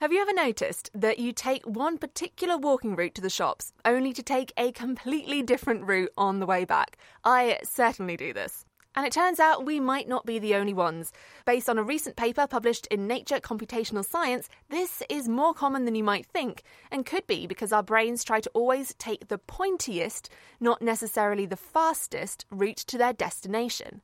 Have you ever noticed that you take one particular walking route to the shops only to take a completely different route on the way back? I certainly do this. And it turns out we might not be the only ones. Based on a recent paper published in Nature Computational Science, this is more common than you might think, and could be because our brains try to always take the pointiest, not necessarily the fastest, route to their destination.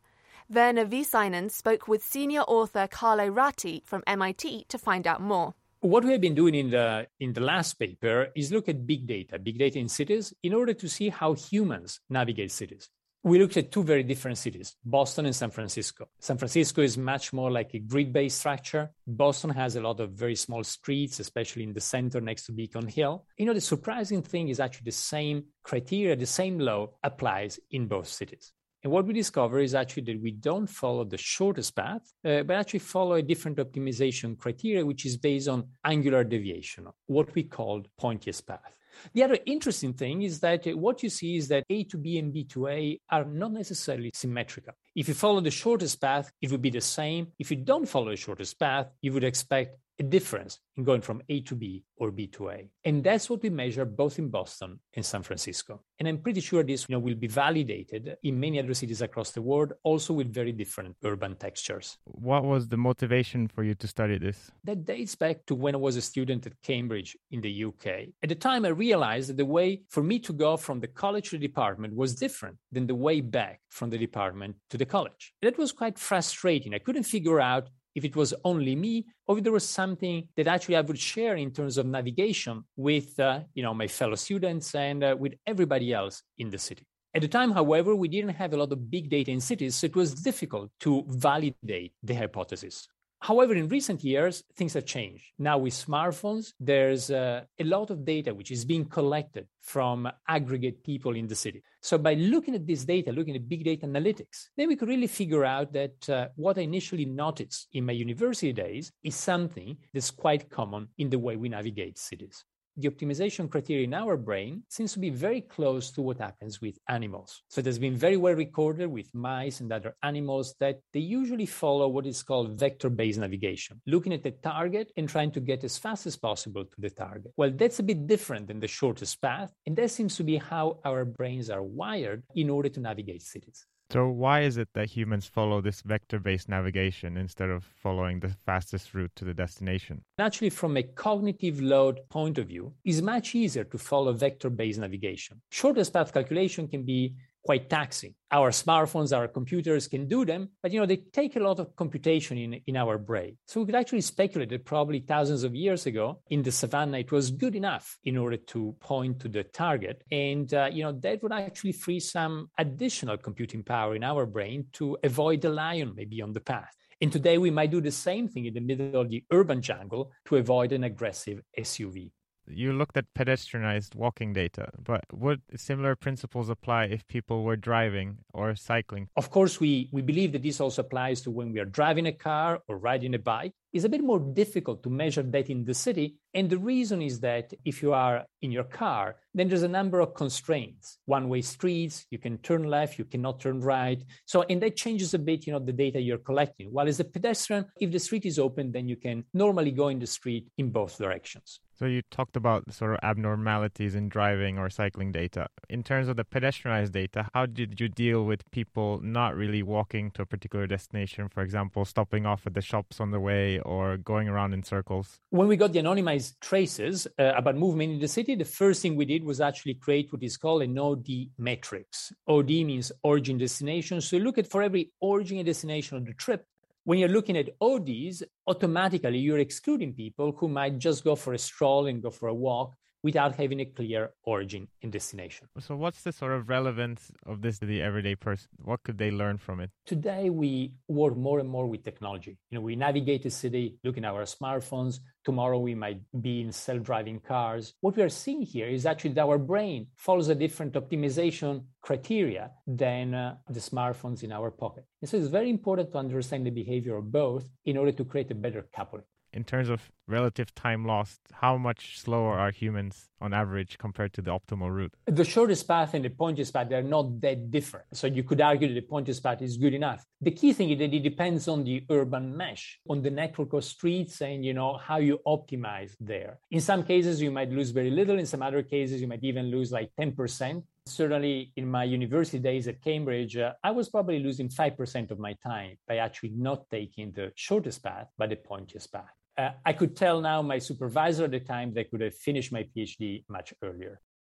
Werner Viisainen spoke with senior author Carlo Ratti from MIT to find out more. What we have been doing in the in the last paper is look at big data, big data in cities, in order to see how humans navigate cities. We looked at two very different cities, Boston and San Francisco. San Francisco is much more like a grid-based structure. Boston has a lot of very small streets, especially in the center next to Beacon Hill. You know, the surprising thing is actually the same criteria, the same law applies in both cities. And what we discover is actually that we don't follow the shortest path, uh, but actually follow a different optimization criteria, which is based on angular deviation, what we call pointiest path. The other interesting thing is that uh, what you see is that A to B and B to A are not necessarily symmetrical. If you follow the shortest path, it would be the same. If you don't follow the shortest path, you would expect a difference in going from A to B or B to A. And that's what we measure both in Boston and San Francisco. And I'm pretty sure this you know, will be validated in many other cities across the world, also with very different urban textures. What was the motivation for you to study this? That dates back to when I was a student at Cambridge in the UK. At the time, I realized that the way for me to go from the college to the department was different than the way back from the department to the college. That was quite frustrating. I couldn't figure out if it was only me or if there was something that actually I would share in terms of navigation with uh, you know my fellow students and uh, with everybody else in the city. At the time, however, we didn't have a lot of big data in cities, so it was difficult to validate the hypothesis. However, in recent years, things have changed. Now, with smartphones, there's uh, a lot of data which is being collected from aggregate people in the city. So, by looking at this data, looking at big data analytics, then we could really figure out that uh, what I initially noticed in my university days is something that's quite common in the way we navigate cities the optimization criteria in our brain seems to be very close to what happens with animals. So it has been very well recorded with mice and other animals that they usually follow what is called vector-based navigation, looking at the target and trying to get as fast as possible to the target. Well, that's a bit different than the shortest path, and that seems to be how our brains are wired in order to navigate cities. So, why is it that humans follow this vector based navigation instead of following the fastest route to the destination? Actually, from a cognitive load point of view, it's much easier to follow vector based navigation. Shortest path calculation can be quite taxing. Our smartphones, our computers can do them, but you know they take a lot of computation in, in our brain. So we could actually speculate that probably thousands of years ago in the savannah it was good enough in order to point to the target, and uh, you know that would actually free some additional computing power in our brain to avoid the lion maybe on the path. And today we might do the same thing in the middle of the urban jungle to avoid an aggressive SUV you looked at pedestrianized walking data, but would similar principles apply if people were driving or cycling? Of course, we, we believe that this also applies to when we are driving a car or riding a bike. It's a bit more difficult to measure that in the city. And the reason is that if you are in your car, then there's a number of constraints. One-way streets, you can turn left, you cannot turn right. So, and that changes a bit, you know, the data you're collecting. While as a pedestrian, if the street is open, then you can normally go in the street in both directions. So you talked about sort of abnormalities in driving or cycling data. In terms of the pedestrianized data, how did you deal with people not really walking to a particular destination, for example, stopping off at the shops on the way or going around in circles? When we got the anonymized traces uh, about movement in the city, the first thing we did was actually create what is called an OD matrix. OD means origin destination. So you look at for every origin and destination of the trip, when you're looking at ODs, automatically you're excluding people who might just go for a stroll and go for a walk without having a clear origin and destination. So, what's the sort of relevance of this to the everyday person? What could they learn from it? Today, we work more and more with technology. You know, we navigate the city looking at our smartphones. Tomorrow, we might be in self driving cars. What we are seeing here is actually that our brain follows a different optimization criteria than uh, the smartphones in our pocket. And so, it's very important to understand the behavior of both in order to create a better coupling in terms of relative time lost, how much slower are humans on average compared to the optimal route? The shortest path and the pointiest path, they're not that different. So you could argue that the pointiest path is good enough. The key thing is that it depends on the urban mesh, on the network of streets and, you know, how you optimize there. In some cases, you might lose very little. In some other cases, you might even lose like 10%. Certainly, in my university days at Cambridge, uh, I was probably losing 5% of my time by actually not taking the shortest path, but the pointiest path uh, I could tell now my supervisor at the time that I could have finished my PhD much earlier.